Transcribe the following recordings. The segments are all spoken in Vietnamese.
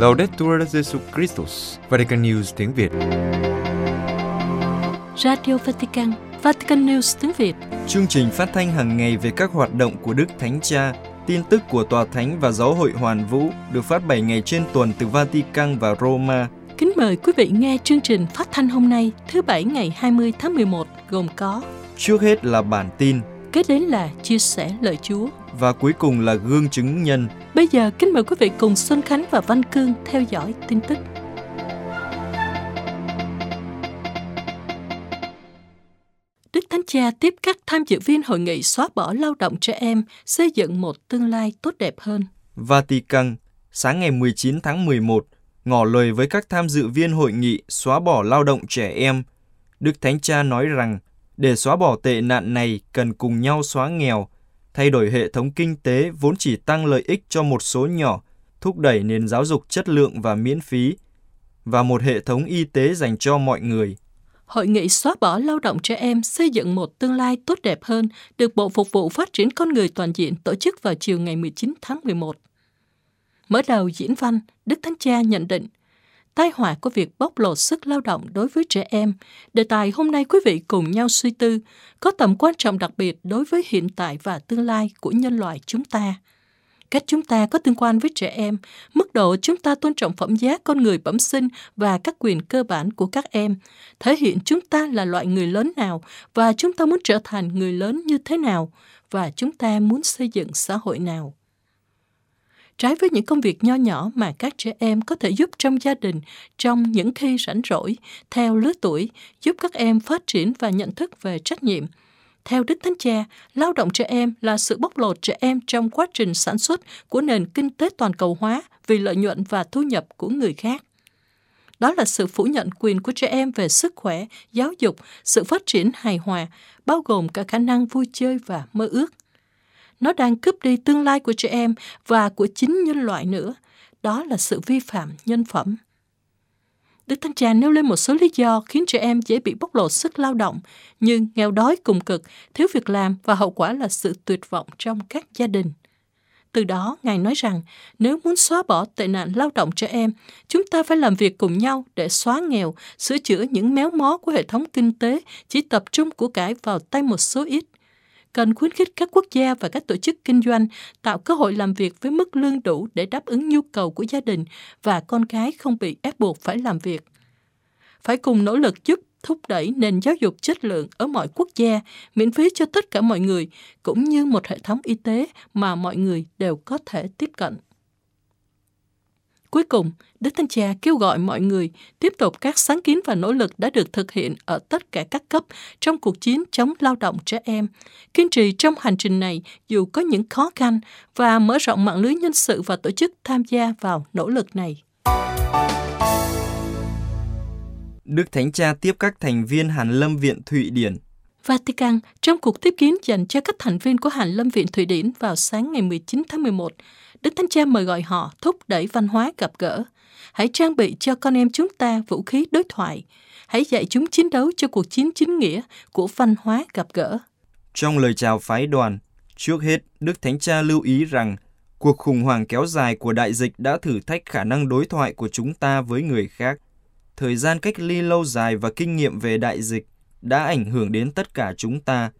Laudetur Jesu Christus, Vatican News tiếng Việt. Radio Vatican, Vatican News tiếng Việt. Chương trình phát thanh hàng ngày về các hoạt động của Đức Thánh Cha, tin tức của Tòa Thánh và Giáo hội Hoàn Vũ được phát 7 ngày trên tuần từ Vatican và Roma. Kính mời quý vị nghe chương trình phát thanh hôm nay, thứ Bảy ngày 20 tháng 11, gồm có Trước hết là bản tin Kế đến là chia sẻ lời Chúa. và cuối cùng là gương chứng nhân. Bây giờ kính mời quý vị cùng Xuân Khánh và Văn Cương theo dõi tin tức. Đức Thánh Cha tiếp các tham dự viên hội nghị xóa bỏ lao động trẻ em, xây dựng một tương lai tốt đẹp hơn. Vatican, sáng ngày 19 tháng 11, ngỏ lời với các tham dự viên hội nghị xóa bỏ lao động trẻ em. Đức Thánh Cha nói rằng, để xóa bỏ tệ nạn này cần cùng nhau xóa nghèo, thay đổi hệ thống kinh tế vốn chỉ tăng lợi ích cho một số nhỏ, thúc đẩy nền giáo dục chất lượng và miễn phí, và một hệ thống y tế dành cho mọi người. Hội nghị xóa bỏ lao động trẻ em xây dựng một tương lai tốt đẹp hơn được Bộ Phục vụ Phát triển Con Người Toàn diện tổ chức vào chiều ngày 19 tháng 11. Mở đầu diễn văn, Đức Thánh Cha nhận định tai họa của việc bóc lột sức lao động đối với trẻ em, đề tài hôm nay quý vị cùng nhau suy tư, có tầm quan trọng đặc biệt đối với hiện tại và tương lai của nhân loại chúng ta. Cách chúng ta có tương quan với trẻ em, mức độ chúng ta tôn trọng phẩm giá con người bẩm sinh và các quyền cơ bản của các em, thể hiện chúng ta là loại người lớn nào và chúng ta muốn trở thành người lớn như thế nào và chúng ta muốn xây dựng xã hội nào trái với những công việc nho nhỏ mà các trẻ em có thể giúp trong gia đình trong những khi rảnh rỗi, theo lứa tuổi, giúp các em phát triển và nhận thức về trách nhiệm. Theo Đức Thánh Cha, lao động trẻ em là sự bóc lột trẻ em trong quá trình sản xuất của nền kinh tế toàn cầu hóa vì lợi nhuận và thu nhập của người khác. Đó là sự phủ nhận quyền của trẻ em về sức khỏe, giáo dục, sự phát triển hài hòa, bao gồm cả khả năng vui chơi và mơ ước nó đang cướp đi tương lai của trẻ em và của chính nhân loại nữa. Đó là sự vi phạm nhân phẩm. Đức Thánh Cha nêu lên một số lý do khiến trẻ em dễ bị bóc lột sức lao động, như nghèo đói cùng cực, thiếu việc làm và hậu quả là sự tuyệt vọng trong các gia đình. Từ đó, Ngài nói rằng, nếu muốn xóa bỏ tệ nạn lao động trẻ em, chúng ta phải làm việc cùng nhau để xóa nghèo, sửa chữa những méo mó của hệ thống kinh tế chỉ tập trung của cải vào tay một số ít cần khuyến khích các quốc gia và các tổ chức kinh doanh tạo cơ hội làm việc với mức lương đủ để đáp ứng nhu cầu của gia đình và con cái không bị ép buộc phải làm việc. Phải cùng nỗ lực giúp thúc đẩy nền giáo dục chất lượng ở mọi quốc gia, miễn phí cho tất cả mọi người, cũng như một hệ thống y tế mà mọi người đều có thể tiếp cận. Cuối cùng, Đức Thánh Cha kêu gọi mọi người tiếp tục các sáng kiến và nỗ lực đã được thực hiện ở tất cả các cấp trong cuộc chiến chống lao động trẻ em, kiên trì trong hành trình này dù có những khó khăn và mở rộng mạng lưới nhân sự và tổ chức tham gia vào nỗ lực này. Đức Thánh Cha tiếp các thành viên Hàn Lâm Viện Thụy Điển. Vatican trong cuộc tiếp kiến dành cho các thành viên của Hàn Lâm Viện Thụy Điển vào sáng ngày 19 tháng 11, Đức Thánh Cha mời gọi họ thúc đẩy văn hóa gặp gỡ. Hãy trang bị cho con em chúng ta vũ khí đối thoại. Hãy dạy chúng chiến đấu cho cuộc chiến chính nghĩa của văn hóa gặp gỡ. Trong lời chào phái đoàn, trước hết, Đức Thánh Cha lưu ý rằng cuộc khủng hoảng kéo dài của đại dịch đã thử thách khả năng đối thoại của chúng ta với người khác. Thời gian cách ly lâu dài và kinh nghiệm về đại dịch đã ảnh hưởng đến tất cả chúng ta.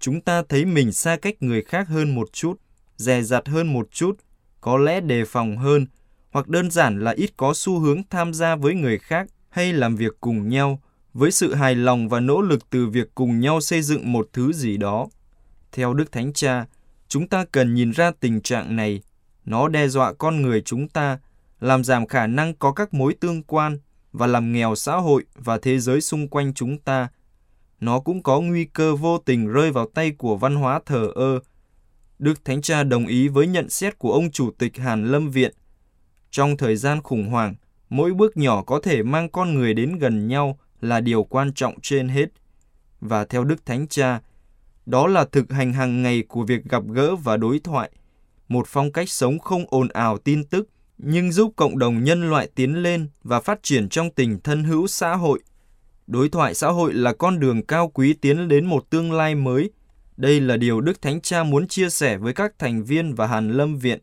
Chúng ta thấy mình xa cách người khác hơn một chút, dè dặt hơn một chút, có lẽ đề phòng hơn, hoặc đơn giản là ít có xu hướng tham gia với người khác hay làm việc cùng nhau, với sự hài lòng và nỗ lực từ việc cùng nhau xây dựng một thứ gì đó. Theo Đức Thánh Cha, chúng ta cần nhìn ra tình trạng này. Nó đe dọa con người chúng ta, làm giảm khả năng có các mối tương quan và làm nghèo xã hội và thế giới xung quanh chúng ta. Nó cũng có nguy cơ vô tình rơi vào tay của văn hóa thờ ơ. Đức Thánh Cha đồng ý với nhận xét của ông Chủ tịch Hàn Lâm Viện. Trong thời gian khủng hoảng, mỗi bước nhỏ có thể mang con người đến gần nhau là điều quan trọng trên hết. Và theo Đức Thánh Cha, đó là thực hành hàng ngày của việc gặp gỡ và đối thoại, một phong cách sống không ồn ào tin tức, nhưng giúp cộng đồng nhân loại tiến lên và phát triển trong tình thân hữu xã hội. Đối thoại xã hội là con đường cao quý tiến đến một tương lai mới. Đây là điều Đức Thánh Cha muốn chia sẻ với các thành viên và Hàn Lâm Viện.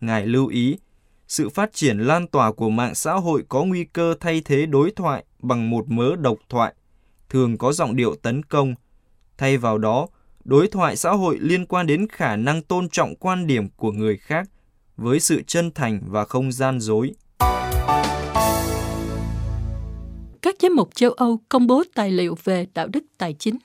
Ngài lưu ý, sự phát triển lan tỏa của mạng xã hội có nguy cơ thay thế đối thoại bằng một mớ độc thoại, thường có giọng điệu tấn công. Thay vào đó, đối thoại xã hội liên quan đến khả năng tôn trọng quan điểm của người khác với sự chân thành và không gian dối. Các giám mục châu Âu công bố tài liệu về đạo đức tài chính.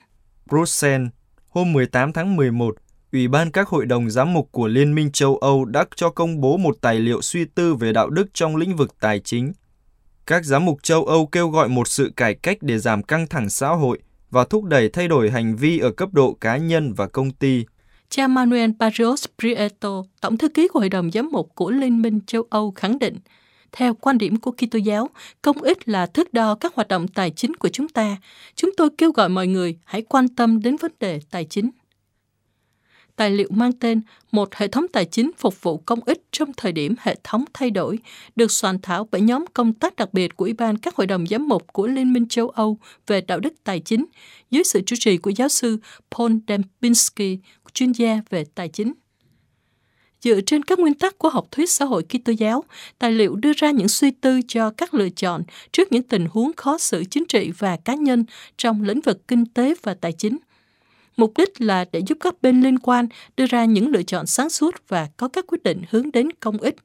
Bruxelles, hôm 18 tháng 11, Ủy ban các hội đồng giám mục của Liên minh châu Âu đã cho công bố một tài liệu suy tư về đạo đức trong lĩnh vực tài chính. Các giám mục châu Âu kêu gọi một sự cải cách để giảm căng thẳng xã hội và thúc đẩy thay đổi hành vi ở cấp độ cá nhân và công ty. Cha Manuel Barrios Prieto, Tổng thư ký của Hội đồng Giám mục của Liên minh châu Âu khẳng định, theo quan điểm của Kitô giáo, công ích là thước đo các hoạt động tài chính của chúng ta. Chúng tôi kêu gọi mọi người hãy quan tâm đến vấn đề tài chính tài liệu mang tên Một hệ thống tài chính phục vụ công ích trong thời điểm hệ thống thay đổi, được soạn thảo bởi nhóm công tác đặc biệt của Ủy ban các hội đồng giám mục của Liên minh châu Âu về đạo đức tài chính, dưới sự chủ trì của giáo sư Paul Dembinski, chuyên gia về tài chính. Dựa trên các nguyên tắc của học thuyết xã hội Kitô giáo, tài liệu đưa ra những suy tư cho các lựa chọn trước những tình huống khó xử chính trị và cá nhân trong lĩnh vực kinh tế và tài chính – Mục đích là để giúp các bên liên quan đưa ra những lựa chọn sáng suốt và có các quyết định hướng đến công ích.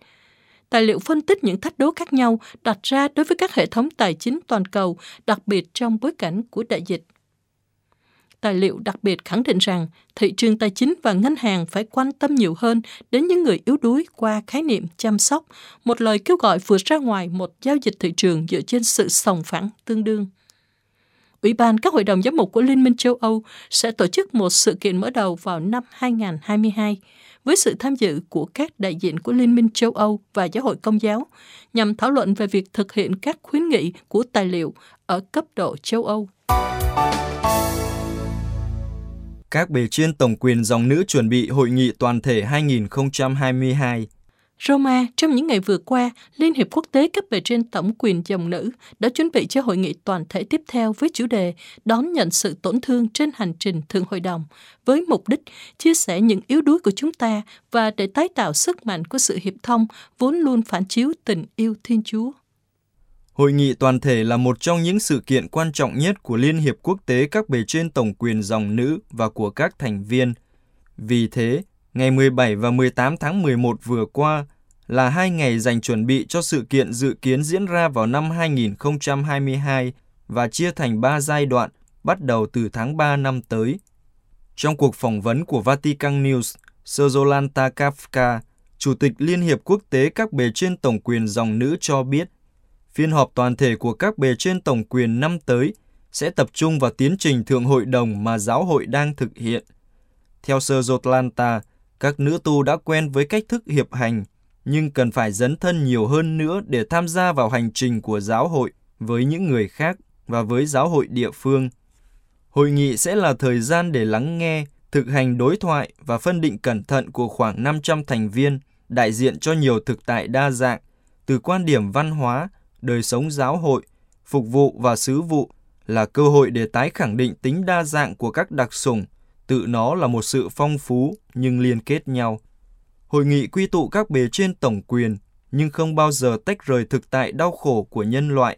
Tài liệu phân tích những thách đố khác nhau đặt ra đối với các hệ thống tài chính toàn cầu, đặc biệt trong bối cảnh của đại dịch. Tài liệu đặc biệt khẳng định rằng thị trường tài chính và ngân hàng phải quan tâm nhiều hơn đến những người yếu đuối qua khái niệm chăm sóc, một lời kêu gọi vượt ra ngoài một giao dịch thị trường dựa trên sự sòng phẳng tương đương. Ủy ban các hội đồng giám mục của Liên minh châu Âu sẽ tổ chức một sự kiện mở đầu vào năm 2022 với sự tham dự của các đại diện của Liên minh châu Âu và Giáo hội Công giáo nhằm thảo luận về việc thực hiện các khuyến nghị của tài liệu ở cấp độ châu Âu. Các bề trên tổng quyền dòng nữ chuẩn bị hội nghị toàn thể 2022 Roma, trong những ngày vừa qua, Liên hiệp quốc tế cấp bề trên tổng quyền dòng nữ đã chuẩn bị cho hội nghị toàn thể tiếp theo với chủ đề đón nhận sự tổn thương trên hành trình Thượng Hội đồng, với mục đích chia sẻ những yếu đuối của chúng ta và để tái tạo sức mạnh của sự hiệp thông vốn luôn phản chiếu tình yêu Thiên Chúa. Hội nghị toàn thể là một trong những sự kiện quan trọng nhất của Liên hiệp quốc tế các bề trên tổng quyền dòng nữ và của các thành viên. Vì thế, Ngày 17 và 18 tháng 11 vừa qua là hai ngày dành chuẩn bị cho sự kiện dự kiến diễn ra vào năm 2022 và chia thành ba giai đoạn bắt đầu từ tháng 3 năm tới. Trong cuộc phỏng vấn của Vatican News, Sozolanta Kafka, Chủ tịch Liên hiệp Quốc tế các bề trên tổng quyền dòng nữ cho biết, phiên họp toàn thể của các bề trên tổng quyền năm tới sẽ tập trung vào tiến trình thượng hội đồng mà giáo hội đang thực hiện. Theo Sơ Jotlanta, các nữ tu đã quen với cách thức hiệp hành, nhưng cần phải dấn thân nhiều hơn nữa để tham gia vào hành trình của giáo hội với những người khác và với giáo hội địa phương. Hội nghị sẽ là thời gian để lắng nghe, thực hành đối thoại và phân định cẩn thận của khoảng 500 thành viên đại diện cho nhiều thực tại đa dạng, từ quan điểm văn hóa, đời sống giáo hội, phục vụ và sứ vụ là cơ hội để tái khẳng định tính đa dạng của các đặc sủng tự nó là một sự phong phú nhưng liên kết nhau. Hội nghị quy tụ các bề trên tổng quyền nhưng không bao giờ tách rời thực tại đau khổ của nhân loại.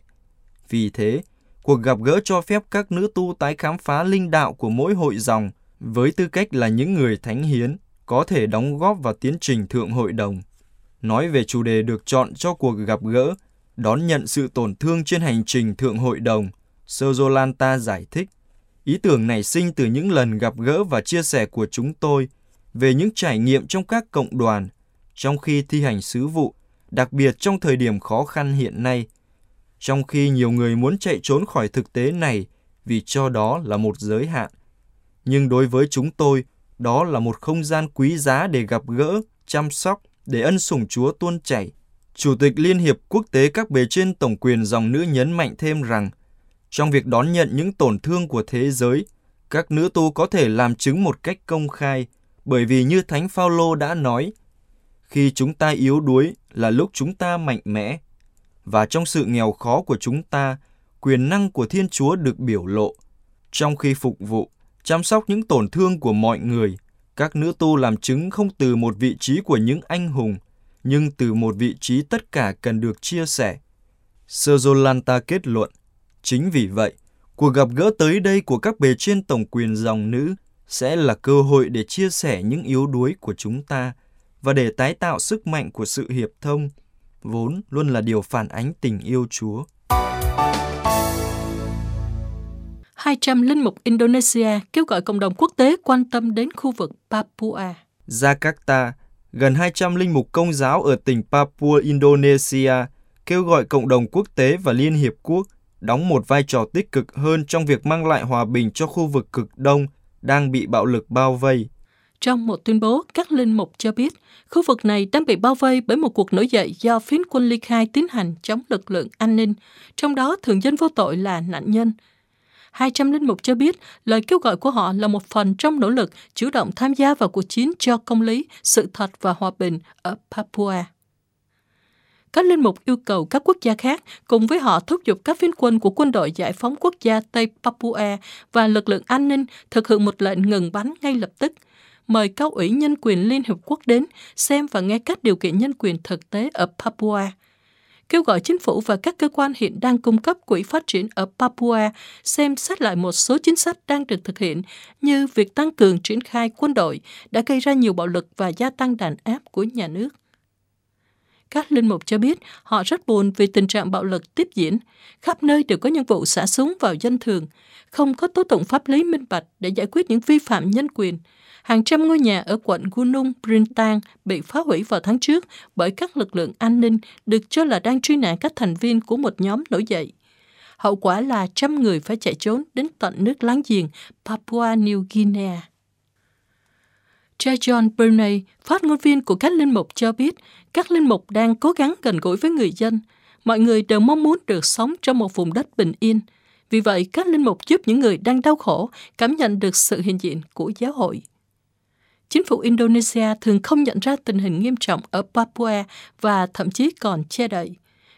Vì thế, cuộc gặp gỡ cho phép các nữ tu tái khám phá linh đạo của mỗi hội dòng với tư cách là những người thánh hiến có thể đóng góp vào tiến trình thượng hội đồng. Nói về chủ đề được chọn cho cuộc gặp gỡ, đón nhận sự tổn thương trên hành trình thượng hội đồng, Sozolanta giải thích. Ý tưởng này sinh từ những lần gặp gỡ và chia sẻ của chúng tôi về những trải nghiệm trong các cộng đoàn trong khi thi hành sứ vụ, đặc biệt trong thời điểm khó khăn hiện nay. Trong khi nhiều người muốn chạy trốn khỏi thực tế này vì cho đó là một giới hạn. Nhưng đối với chúng tôi, đó là một không gian quý giá để gặp gỡ, chăm sóc, để ân sủng Chúa tuôn chảy. Chủ tịch Liên hiệp Quốc tế các bề trên tổng quyền dòng nữ nhấn mạnh thêm rằng trong việc đón nhận những tổn thương của thế giới, các nữ tu có thể làm chứng một cách công khai, bởi vì như Thánh Phaolô đã nói, khi chúng ta yếu đuối là lúc chúng ta mạnh mẽ, và trong sự nghèo khó của chúng ta, quyền năng của Thiên Chúa được biểu lộ. Trong khi phục vụ, chăm sóc những tổn thương của mọi người, các nữ tu làm chứng không từ một vị trí của những anh hùng, nhưng từ một vị trí tất cả cần được chia sẻ. Sơ Jolanta kết luận, chính vì vậy, cuộc gặp gỡ tới đây của các bề trên tổng quyền dòng nữ sẽ là cơ hội để chia sẻ những yếu đuối của chúng ta và để tái tạo sức mạnh của sự hiệp thông, vốn luôn là điều phản ánh tình yêu Chúa. 200 linh mục Indonesia kêu gọi cộng đồng quốc tế quan tâm đến khu vực Papua. Jakarta, gần 200 linh mục công giáo ở tỉnh Papua, Indonesia kêu gọi cộng đồng quốc tế và Liên Hiệp Quốc đóng một vai trò tích cực hơn trong việc mang lại hòa bình cho khu vực cực đông đang bị bạo lực bao vây. Trong một tuyên bố, các linh mục cho biết khu vực này đang bị bao vây bởi một cuộc nổi dậy do phiến quân ly khai tiến hành chống lực lượng an ninh, trong đó thường dân vô tội là nạn nhân. 200 linh mục cho biết lời kêu gọi của họ là một phần trong nỗ lực chủ động tham gia vào cuộc chiến cho công lý, sự thật và hòa bình ở Papua. Các linh mục yêu cầu các quốc gia khác cùng với họ thúc giục các phiến quân của quân đội giải phóng quốc gia Tây Papua và lực lượng an ninh thực hiện một lệnh ngừng bắn ngay lập tức – mời cao ủy nhân quyền Liên Hợp Quốc đến xem và nghe các điều kiện nhân quyền thực tế ở Papua. Kêu gọi chính phủ và các cơ quan hiện đang cung cấp quỹ phát triển ở Papua xem xét lại một số chính sách đang được thực hiện như việc tăng cường triển khai quân đội đã gây ra nhiều bạo lực và gia tăng đàn áp của nhà nước. Các linh mục cho biết họ rất buồn vì tình trạng bạo lực tiếp diễn. Khắp nơi đều có những vụ xả súng vào dân thường, không có tố tụng pháp lý minh bạch để giải quyết những vi phạm nhân quyền – hàng trăm ngôi nhà ở quận Gunung Printang bị phá hủy vào tháng trước bởi các lực lượng an ninh được cho là đang truy nã các thành viên của một nhóm nổi dậy. Hậu quả là trăm người phải chạy trốn đến tận nước láng giềng Papua New Guinea. Cha John Burney, phát ngôn viên của các linh mục cho biết, các linh mục đang cố gắng gần gũi với người dân. Mọi người đều mong muốn được sống trong một vùng đất bình yên. Vì vậy, các linh mục giúp những người đang đau khổ cảm nhận được sự hiện diện của giáo hội. Chính phủ Indonesia thường không nhận ra tình hình nghiêm trọng ở Papua và thậm chí còn che đậy.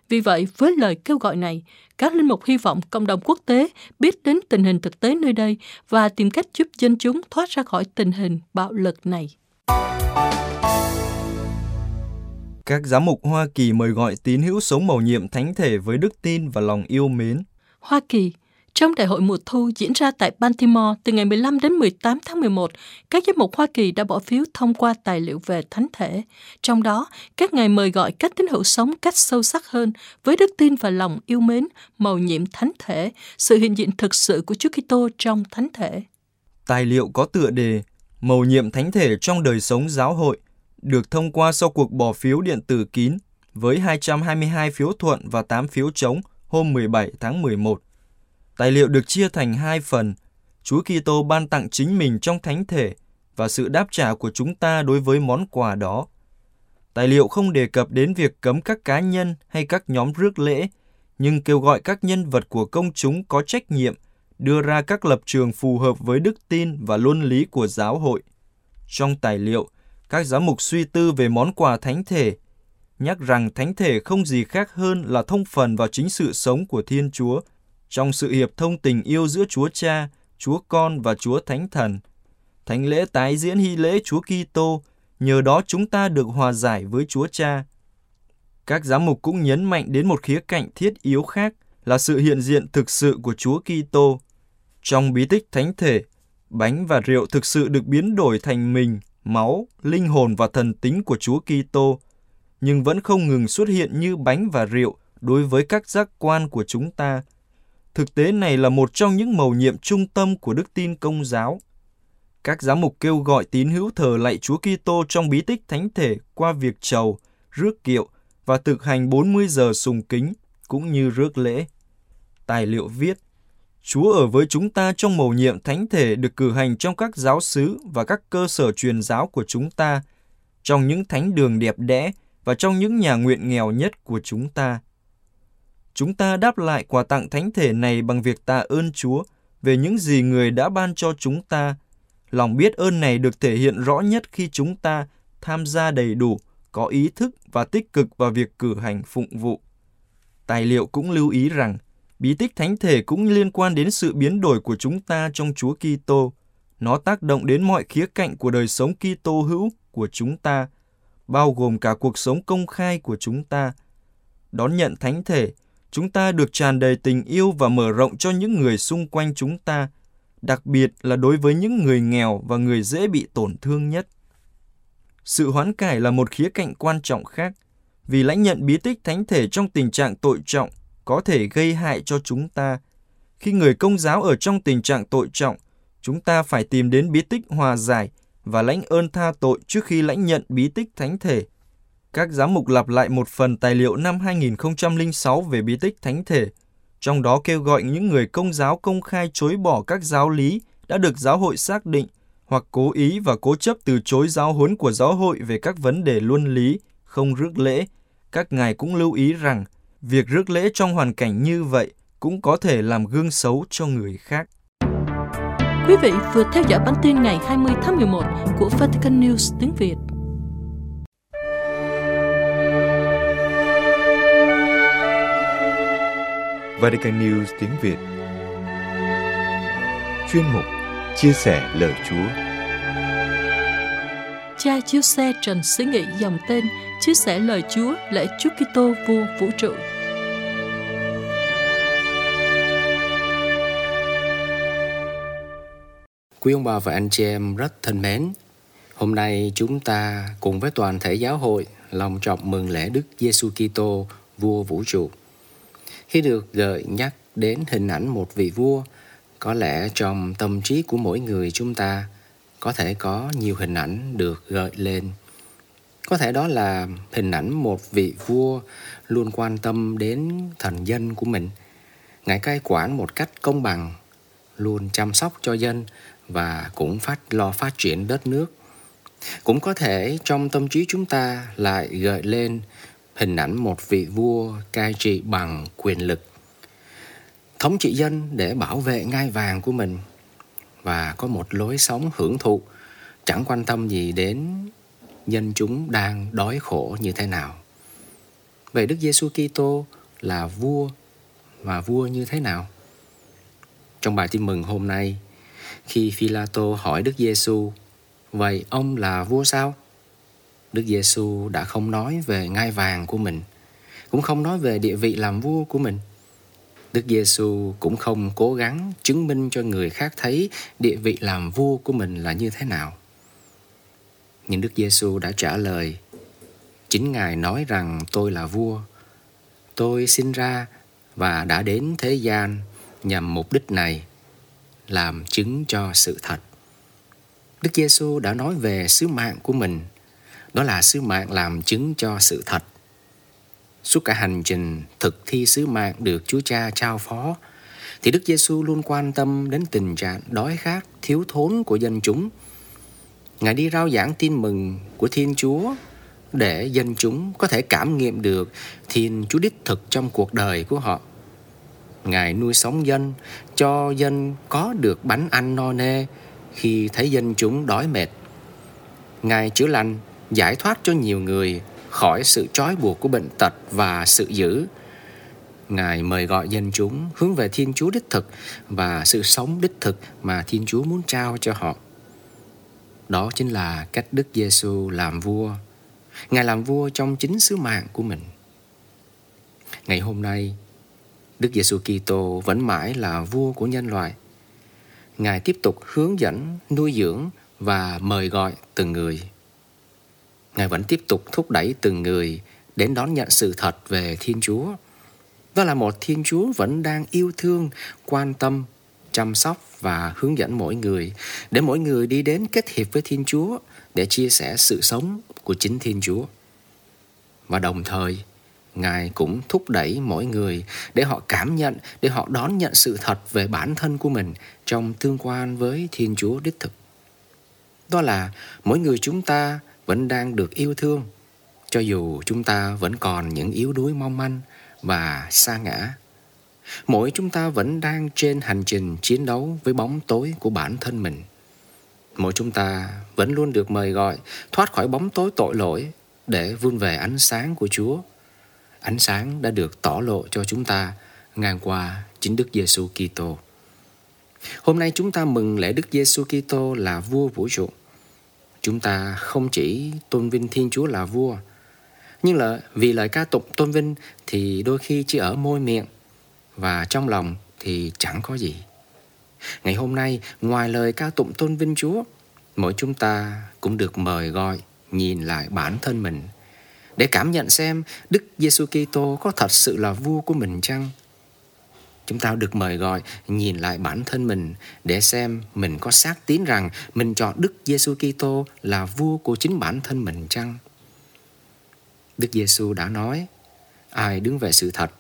Vì vậy, với lời kêu gọi này, các linh mục hy vọng cộng đồng quốc tế biết đến tình hình thực tế nơi đây và tìm cách giúp dân chúng thoát ra khỏi tình hình bạo lực này. Các giám mục Hoa Kỳ mời gọi tín hữu sống mầu nhiệm thánh thể với đức tin và lòng yêu mến. Hoa Kỳ trong đại hội mùa thu diễn ra tại Baltimore từ ngày 15 đến 18 tháng 11, các giám mục Hoa Kỳ đã bỏ phiếu thông qua tài liệu về thánh thể. Trong đó, các ngài mời gọi các tín hữu sống cách sâu sắc hơn với đức tin và lòng yêu mến, màu nhiệm thánh thể, sự hiện diện thực sự của Chúa Kitô trong thánh thể. Tài liệu có tựa đề Màu nhiệm thánh thể trong đời sống giáo hội được thông qua sau cuộc bỏ phiếu điện tử kín với 222 phiếu thuận và 8 phiếu chống hôm 17 tháng 11 Tài liệu được chia thành hai phần. Chúa Kitô ban tặng chính mình trong thánh thể và sự đáp trả của chúng ta đối với món quà đó. Tài liệu không đề cập đến việc cấm các cá nhân hay các nhóm rước lễ, nhưng kêu gọi các nhân vật của công chúng có trách nhiệm đưa ra các lập trường phù hợp với đức tin và luân lý của giáo hội. Trong tài liệu, các giám mục suy tư về món quà thánh thể, nhắc rằng thánh thể không gì khác hơn là thông phần vào chính sự sống của Thiên Chúa trong sự hiệp thông tình yêu giữa Chúa Cha, Chúa Con và Chúa Thánh Thần. Thánh lễ tái diễn hy lễ Chúa Kitô, nhờ đó chúng ta được hòa giải với Chúa Cha. Các giám mục cũng nhấn mạnh đến một khía cạnh thiết yếu khác là sự hiện diện thực sự của Chúa Kitô. Trong bí tích thánh thể, bánh và rượu thực sự được biến đổi thành mình, máu, linh hồn và thần tính của Chúa Kitô, nhưng vẫn không ngừng xuất hiện như bánh và rượu đối với các giác quan của chúng ta – Thực tế này là một trong những mầu nhiệm trung tâm của đức tin công giáo. Các giám mục kêu gọi tín hữu thờ lạy Chúa Kitô trong bí tích thánh thể qua việc trầu, rước kiệu và thực hành 40 giờ sùng kính cũng như rước lễ. Tài liệu viết Chúa ở với chúng ta trong mầu nhiệm thánh thể được cử hành trong các giáo xứ và các cơ sở truyền giáo của chúng ta, trong những thánh đường đẹp đẽ và trong những nhà nguyện nghèo nhất của chúng ta. Chúng ta đáp lại quà tặng thánh thể này bằng việc tạ ơn Chúa về những gì Người đã ban cho chúng ta. Lòng biết ơn này được thể hiện rõ nhất khi chúng ta tham gia đầy đủ, có ý thức và tích cực vào việc cử hành phụng vụ. Tài liệu cũng lưu ý rằng, bí tích thánh thể cũng liên quan đến sự biến đổi của chúng ta trong Chúa Kitô. Nó tác động đến mọi khía cạnh của đời sống Kitô hữu của chúng ta, bao gồm cả cuộc sống công khai của chúng ta. Đón nhận thánh thể, chúng ta được tràn đầy tình yêu và mở rộng cho những người xung quanh chúng ta, đặc biệt là đối với những người nghèo và người dễ bị tổn thương nhất. Sự hoán cải là một khía cạnh quan trọng khác, vì lãnh nhận bí tích thánh thể trong tình trạng tội trọng có thể gây hại cho chúng ta. Khi người công giáo ở trong tình trạng tội trọng, chúng ta phải tìm đến bí tích hòa giải và lãnh ơn tha tội trước khi lãnh nhận bí tích thánh thể. Các giám mục lặp lại một phần tài liệu năm 2006 về bí tích thánh thể, trong đó kêu gọi những người công giáo công khai chối bỏ các giáo lý đã được giáo hội xác định hoặc cố ý và cố chấp từ chối giáo huấn của giáo hội về các vấn đề luân lý, không rước lễ. Các ngài cũng lưu ý rằng việc rước lễ trong hoàn cảnh như vậy cũng có thể làm gương xấu cho người khác. Quý vị vừa theo dõi bản tin ngày 20 tháng 11 của Vatican News tiếng Việt. Vatican News tiếng Việt. Chuyên mục Chia sẻ lời Chúa. Cha chiếu xe Trần Sĩ Nghị dòng tên Chia sẻ lời Chúa lễ Chúa Kitô vua vũ trụ. Quý ông bà và anh chị em rất thân mến, hôm nay chúng ta cùng với toàn thể giáo hội lòng trọng mừng lễ Đức Giêsu Kitô, vua vũ trụ. Khi được gợi nhắc đến hình ảnh một vị vua, có lẽ trong tâm trí của mỗi người chúng ta có thể có nhiều hình ảnh được gợi lên. Có thể đó là hình ảnh một vị vua luôn quan tâm đến thần dân của mình. Ngài cai quản một cách công bằng, luôn chăm sóc cho dân và cũng phát lo phát triển đất nước. Cũng có thể trong tâm trí chúng ta lại gợi lên hình ảnh một vị vua cai trị bằng quyền lực. Thống trị dân để bảo vệ ngai vàng của mình và có một lối sống hưởng thụ chẳng quan tâm gì đến dân chúng đang đói khổ như thế nào. Vậy Đức Giêsu Kitô là vua và vua như thế nào? Trong bài tin mừng hôm nay, khi philato hỏi Đức Giêsu, vậy ông là vua sao? Đức Giêsu đã không nói về ngai vàng của mình, cũng không nói về địa vị làm vua của mình. Đức Giêsu cũng không cố gắng chứng minh cho người khác thấy địa vị làm vua của mình là như thế nào. Nhưng Đức Giêsu đã trả lời, chính Ngài nói rằng tôi là vua. Tôi sinh ra và đã đến thế gian nhằm mục đích này làm chứng cho sự thật. Đức Giêsu đã nói về sứ mạng của mình, đó là sứ mạng làm chứng cho sự thật. Suốt cả hành trình thực thi sứ mạng được Chúa Cha trao phó, thì Đức Giêsu luôn quan tâm đến tình trạng đói khát, thiếu thốn của dân chúng. Ngài đi rao giảng tin mừng của Thiên Chúa để dân chúng có thể cảm nghiệm được Thiên Chúa đích thực trong cuộc đời của họ. Ngài nuôi sống dân, cho dân có được bánh ăn no nê khi thấy dân chúng đói mệt. Ngài chữa lành, giải thoát cho nhiều người khỏi sự trói buộc của bệnh tật và sự dữ. Ngài mời gọi dân chúng hướng về Thiên Chúa đích thực và sự sống đích thực mà Thiên Chúa muốn trao cho họ. Đó chính là cách Đức Giêsu làm vua. Ngài làm vua trong chính sứ mạng của mình. Ngày hôm nay, Đức Giêsu Kitô vẫn mãi là vua của nhân loại. Ngài tiếp tục hướng dẫn, nuôi dưỡng và mời gọi từng người. Ngài vẫn tiếp tục thúc đẩy từng người đến đón nhận sự thật về Thiên Chúa. Đó là một Thiên Chúa vẫn đang yêu thương, quan tâm, chăm sóc và hướng dẫn mỗi người để mỗi người đi đến kết hiệp với Thiên Chúa để chia sẻ sự sống của chính Thiên Chúa. Và đồng thời, Ngài cũng thúc đẩy mỗi người để họ cảm nhận, để họ đón nhận sự thật về bản thân của mình trong tương quan với Thiên Chúa đích thực. Đó là mỗi người chúng ta vẫn đang được yêu thương, cho dù chúng ta vẫn còn những yếu đuối mong manh và xa ngã. Mỗi chúng ta vẫn đang trên hành trình chiến đấu với bóng tối của bản thân mình. Mỗi chúng ta vẫn luôn được mời gọi thoát khỏi bóng tối tội lỗi để vươn về ánh sáng của Chúa ánh sáng đã được tỏ lộ cho chúng ta ngang qua chính Đức Giêsu Kitô. Hôm nay chúng ta mừng lễ Đức Giêsu Kitô là vua vũ trụ chúng ta không chỉ tôn vinh Thiên Chúa là vua, nhưng là vì lời ca tụng tôn vinh thì đôi khi chỉ ở môi miệng và trong lòng thì chẳng có gì. Ngày hôm nay, ngoài lời ca tụng tôn vinh Chúa, mỗi chúng ta cũng được mời gọi nhìn lại bản thân mình để cảm nhận xem Đức Giêsu Kitô có thật sự là vua của mình chăng? Chúng ta được mời gọi nhìn lại bản thân mình để xem mình có xác tín rằng mình chọn Đức Giêsu Kitô là vua của chính bản thân mình chăng? Đức Giêsu đã nói: Ai đứng về sự thật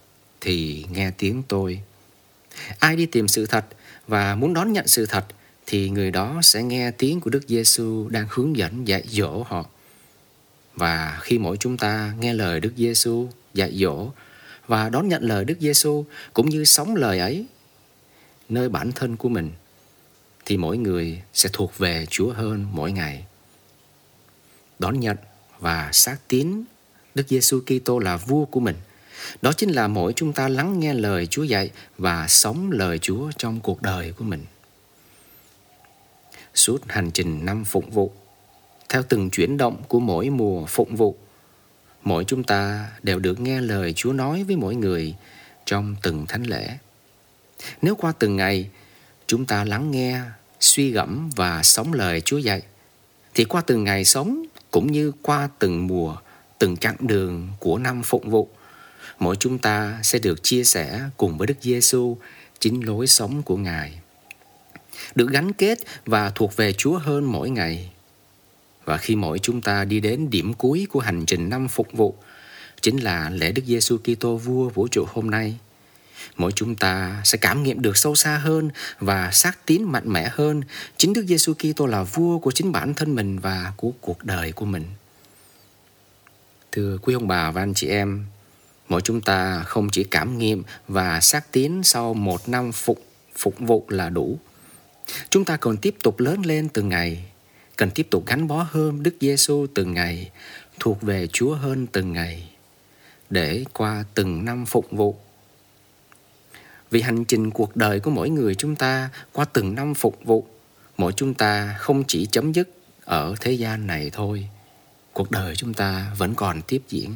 thì nghe tiếng tôi. Ai đi tìm sự thật và muốn đón nhận sự thật thì người đó sẽ nghe tiếng của Đức Giêsu đang hướng dẫn dạy dỗ họ. Và khi mỗi chúng ta nghe lời Đức Giêsu dạy dỗ và đón nhận lời Đức Giêsu cũng như sống lời ấy nơi bản thân của mình thì mỗi người sẽ thuộc về Chúa hơn mỗi ngày. Đón nhận và xác tín Đức Giêsu Kitô là vua của mình. Đó chính là mỗi chúng ta lắng nghe lời Chúa dạy và sống lời Chúa trong cuộc đời của mình. Suốt hành trình năm phụng vụ, theo từng chuyển động của mỗi mùa phụng vụ, mỗi chúng ta đều được nghe lời Chúa nói với mỗi người trong từng thánh lễ. Nếu qua từng ngày chúng ta lắng nghe, suy gẫm và sống lời Chúa dạy, thì qua từng ngày sống cũng như qua từng mùa, từng chặng đường của năm phụng vụ, mỗi chúng ta sẽ được chia sẻ cùng với Đức Giêsu chính lối sống của Ngài. Được gắn kết và thuộc về Chúa hơn mỗi ngày. Và khi mỗi chúng ta đi đến điểm cuối của hành trình năm phục vụ, chính là lễ Đức Giêsu Kitô vua vũ trụ hôm nay. Mỗi chúng ta sẽ cảm nghiệm được sâu xa hơn và xác tín mạnh mẽ hơn chính Đức Giêsu Kitô là vua của chính bản thân mình và của cuộc đời của mình. Thưa quý ông bà và anh chị em, mỗi chúng ta không chỉ cảm nghiệm và xác tín sau một năm phục phục vụ là đủ. Chúng ta còn tiếp tục lớn lên từng ngày cần tiếp tục gắn bó hơn Đức Giêsu từng ngày, thuộc về Chúa hơn từng ngày, để qua từng năm phục vụ. Vì hành trình cuộc đời của mỗi người chúng ta qua từng năm phục vụ, mỗi chúng ta không chỉ chấm dứt ở thế gian này thôi. Cuộc đời chúng ta vẫn còn tiếp diễn.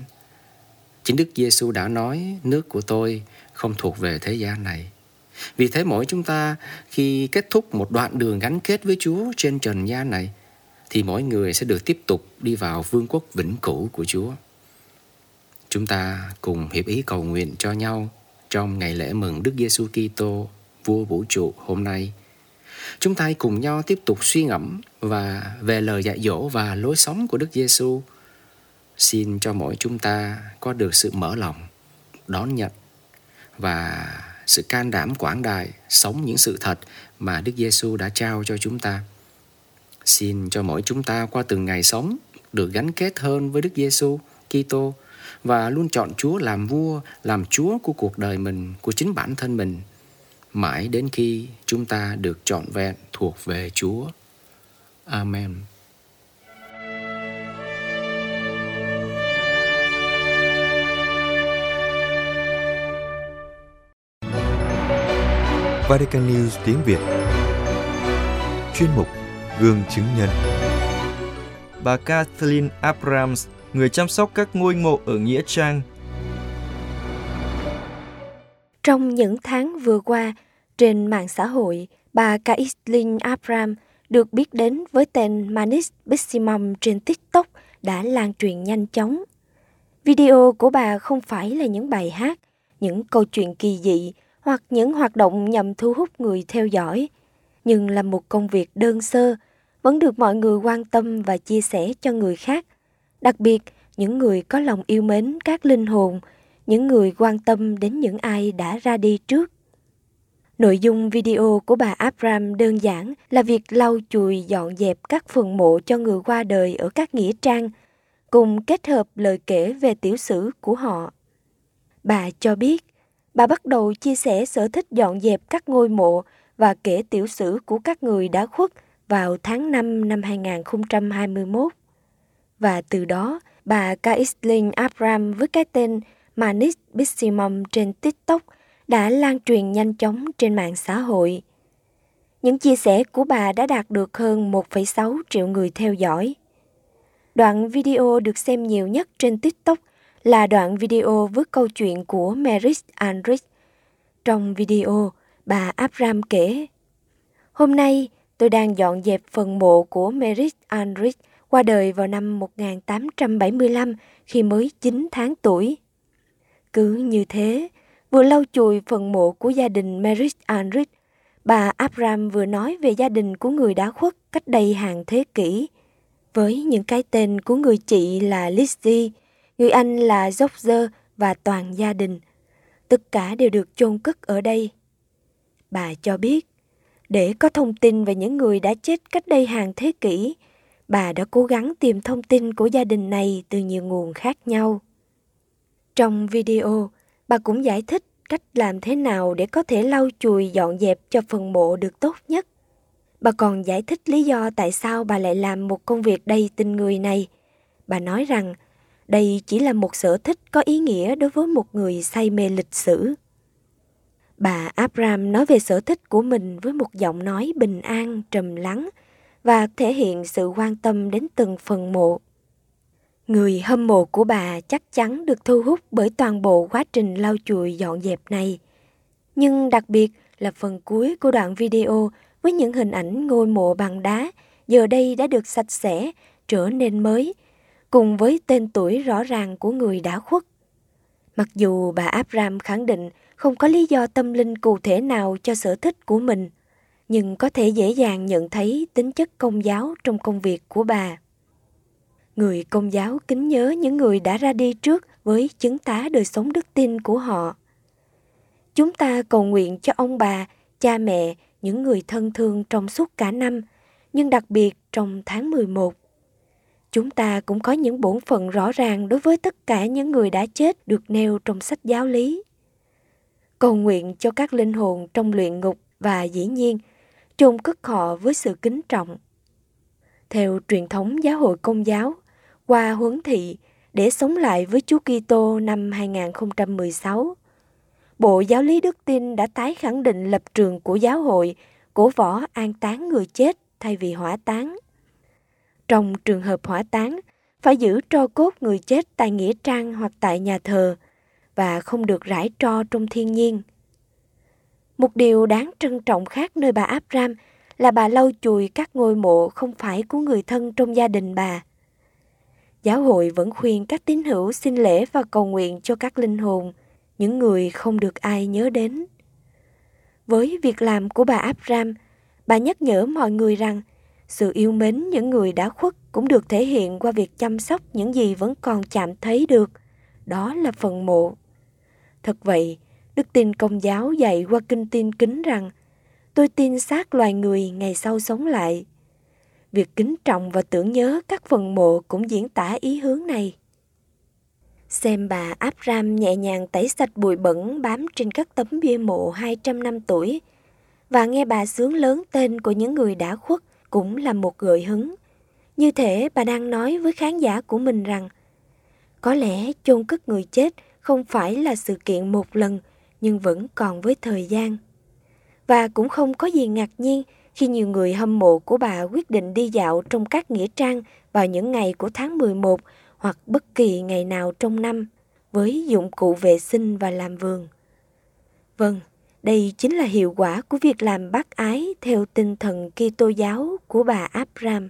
Chính Đức Giêsu đã nói nước của tôi không thuộc về thế gian này. Vì thế mỗi chúng ta khi kết thúc một đoạn đường gắn kết với Chúa trên trần gian này thì mỗi người sẽ được tiếp tục đi vào vương quốc vĩnh cửu của Chúa. Chúng ta cùng hiệp ý cầu nguyện cho nhau trong ngày lễ mừng Đức Giêsu Kitô, vua vũ trụ hôm nay. Chúng ta cùng nhau tiếp tục suy ngẫm và về lời dạy dỗ và lối sống của Đức Giêsu. Xin cho mỗi chúng ta có được sự mở lòng, đón nhận và sự can đảm quảng đại sống những sự thật mà Đức Giêsu đã trao cho chúng ta. Xin cho mỗi chúng ta qua từng ngày sống được gắn kết hơn với Đức Giêsu Kitô và luôn chọn Chúa làm vua, làm Chúa của cuộc đời mình, của chính bản thân mình, mãi đến khi chúng ta được trọn vẹn thuộc về Chúa. Amen. Vatican News tiếng Việt Chuyên mục gương chứng nhân. Bà Kathleen Abrams, người chăm sóc các ngôi mộ ở Nghĩa Trang. Trong những tháng vừa qua, trên mạng xã hội, bà Kathleen Abrams được biết đến với tên Manis Bissimum trên TikTok đã lan truyền nhanh chóng. Video của bà không phải là những bài hát, những câu chuyện kỳ dị hoặc những hoạt động nhằm thu hút người theo dõi, nhưng là một công việc đơn sơ vẫn được mọi người quan tâm và chia sẻ cho người khác, đặc biệt những người có lòng yêu mến các linh hồn, những người quan tâm đến những ai đã ra đi trước. Nội dung video của bà Abram đơn giản là việc lau chùi dọn dẹp các phần mộ cho người qua đời ở các nghĩa trang, cùng kết hợp lời kể về tiểu sử của họ. Bà cho biết, bà bắt đầu chia sẻ sở thích dọn dẹp các ngôi mộ và kể tiểu sử của các người đã khuất vào tháng 5 năm 2021. Và từ đó, bà Kaislin Abram với cái tên Manis Bissimum trên TikTok đã lan truyền nhanh chóng trên mạng xã hội. những chia sẻ của bà đã đạt được hơn 1,6 triệu người theo dõi. Đoạn video được xem nhiều nhất trên TikTok là đoạn video với câu chuyện của Merit Andrich. Trong video, bà Abram kể, Hôm nay, tôi đang dọn dẹp phần mộ của Merit Andrich qua đời vào năm 1875 khi mới 9 tháng tuổi. Cứ như thế, vừa lau chùi phần mộ của gia đình Merit Andrich, bà Abram vừa nói về gia đình của người đã khuất cách đây hàng thế kỷ. Với những cái tên của người chị là Lizzie, người anh là George và toàn gia đình. Tất cả đều được chôn cất ở đây. Bà cho biết, để có thông tin về những người đã chết cách đây hàng thế kỷ, bà đã cố gắng tìm thông tin của gia đình này từ nhiều nguồn khác nhau. Trong video, bà cũng giải thích cách làm thế nào để có thể lau chùi dọn dẹp cho phần mộ được tốt nhất. Bà còn giải thích lý do tại sao bà lại làm một công việc đầy tình người này. Bà nói rằng đây chỉ là một sở thích có ý nghĩa đối với một người say mê lịch sử. Bà Abram nói về sở thích của mình với một giọng nói bình an, trầm lắng và thể hiện sự quan tâm đến từng phần mộ. Người hâm mộ của bà chắc chắn được thu hút bởi toàn bộ quá trình lau chùi dọn dẹp này. Nhưng đặc biệt là phần cuối của đoạn video với những hình ảnh ngôi mộ bằng đá giờ đây đã được sạch sẽ, trở nên mới, cùng với tên tuổi rõ ràng của người đã khuất. Mặc dù bà Abram khẳng định không có lý do tâm linh cụ thể nào cho sở thích của mình, nhưng có thể dễ dàng nhận thấy tính chất công giáo trong công việc của bà. Người công giáo kính nhớ những người đã ra đi trước với chứng tá đời sống đức tin của họ. Chúng ta cầu nguyện cho ông bà, cha mẹ, những người thân thương trong suốt cả năm, nhưng đặc biệt trong tháng 11. Chúng ta cũng có những bổn phận rõ ràng đối với tất cả những người đã chết được nêu trong sách giáo lý. Cầu nguyện cho các linh hồn trong luyện ngục và dĩ nhiên chôn cất họ với sự kính trọng. Theo truyền thống giáo hội công giáo, qua huấn thị để sống lại với Chúa Kitô năm 2016, Bộ Giáo lý Đức tin đã tái khẳng định lập trường của giáo hội cổ võ an táng người chết thay vì hỏa táng. Trong trường hợp hỏa táng, phải giữ tro cốt người chết tại nghĩa trang hoặc tại nhà thờ và không được rải tro trong thiên nhiên. Một điều đáng trân trọng khác nơi bà Abram là bà lau chùi các ngôi mộ không phải của người thân trong gia đình bà. Giáo hội vẫn khuyên các tín hữu xin lễ và cầu nguyện cho các linh hồn, những người không được ai nhớ đến. Với việc làm của bà Abram, bà nhắc nhở mọi người rằng sự yêu mến những người đã khuất cũng được thể hiện qua việc chăm sóc những gì vẫn còn chạm thấy được, đó là phần mộ. Thật vậy, Đức tin công giáo dạy qua kinh tin kính rằng tôi tin xác loài người ngày sau sống lại. Việc kính trọng và tưởng nhớ các phần mộ cũng diễn tả ý hướng này. Xem bà áp ram nhẹ nhàng tẩy sạch bụi bẩn bám trên các tấm bia mộ 200 năm tuổi và nghe bà sướng lớn tên của những người đã khuất cũng là một gợi hứng. Như thể bà đang nói với khán giả của mình rằng có lẽ chôn cất người chết không phải là sự kiện một lần nhưng vẫn còn với thời gian. Và cũng không có gì ngạc nhiên khi nhiều người hâm mộ của bà quyết định đi dạo trong các nghĩa trang vào những ngày của tháng 11 hoặc bất kỳ ngày nào trong năm với dụng cụ vệ sinh và làm vườn. Vâng, đây chính là hiệu quả của việc làm bác ái theo tinh thần Kitô giáo của bà Abraham.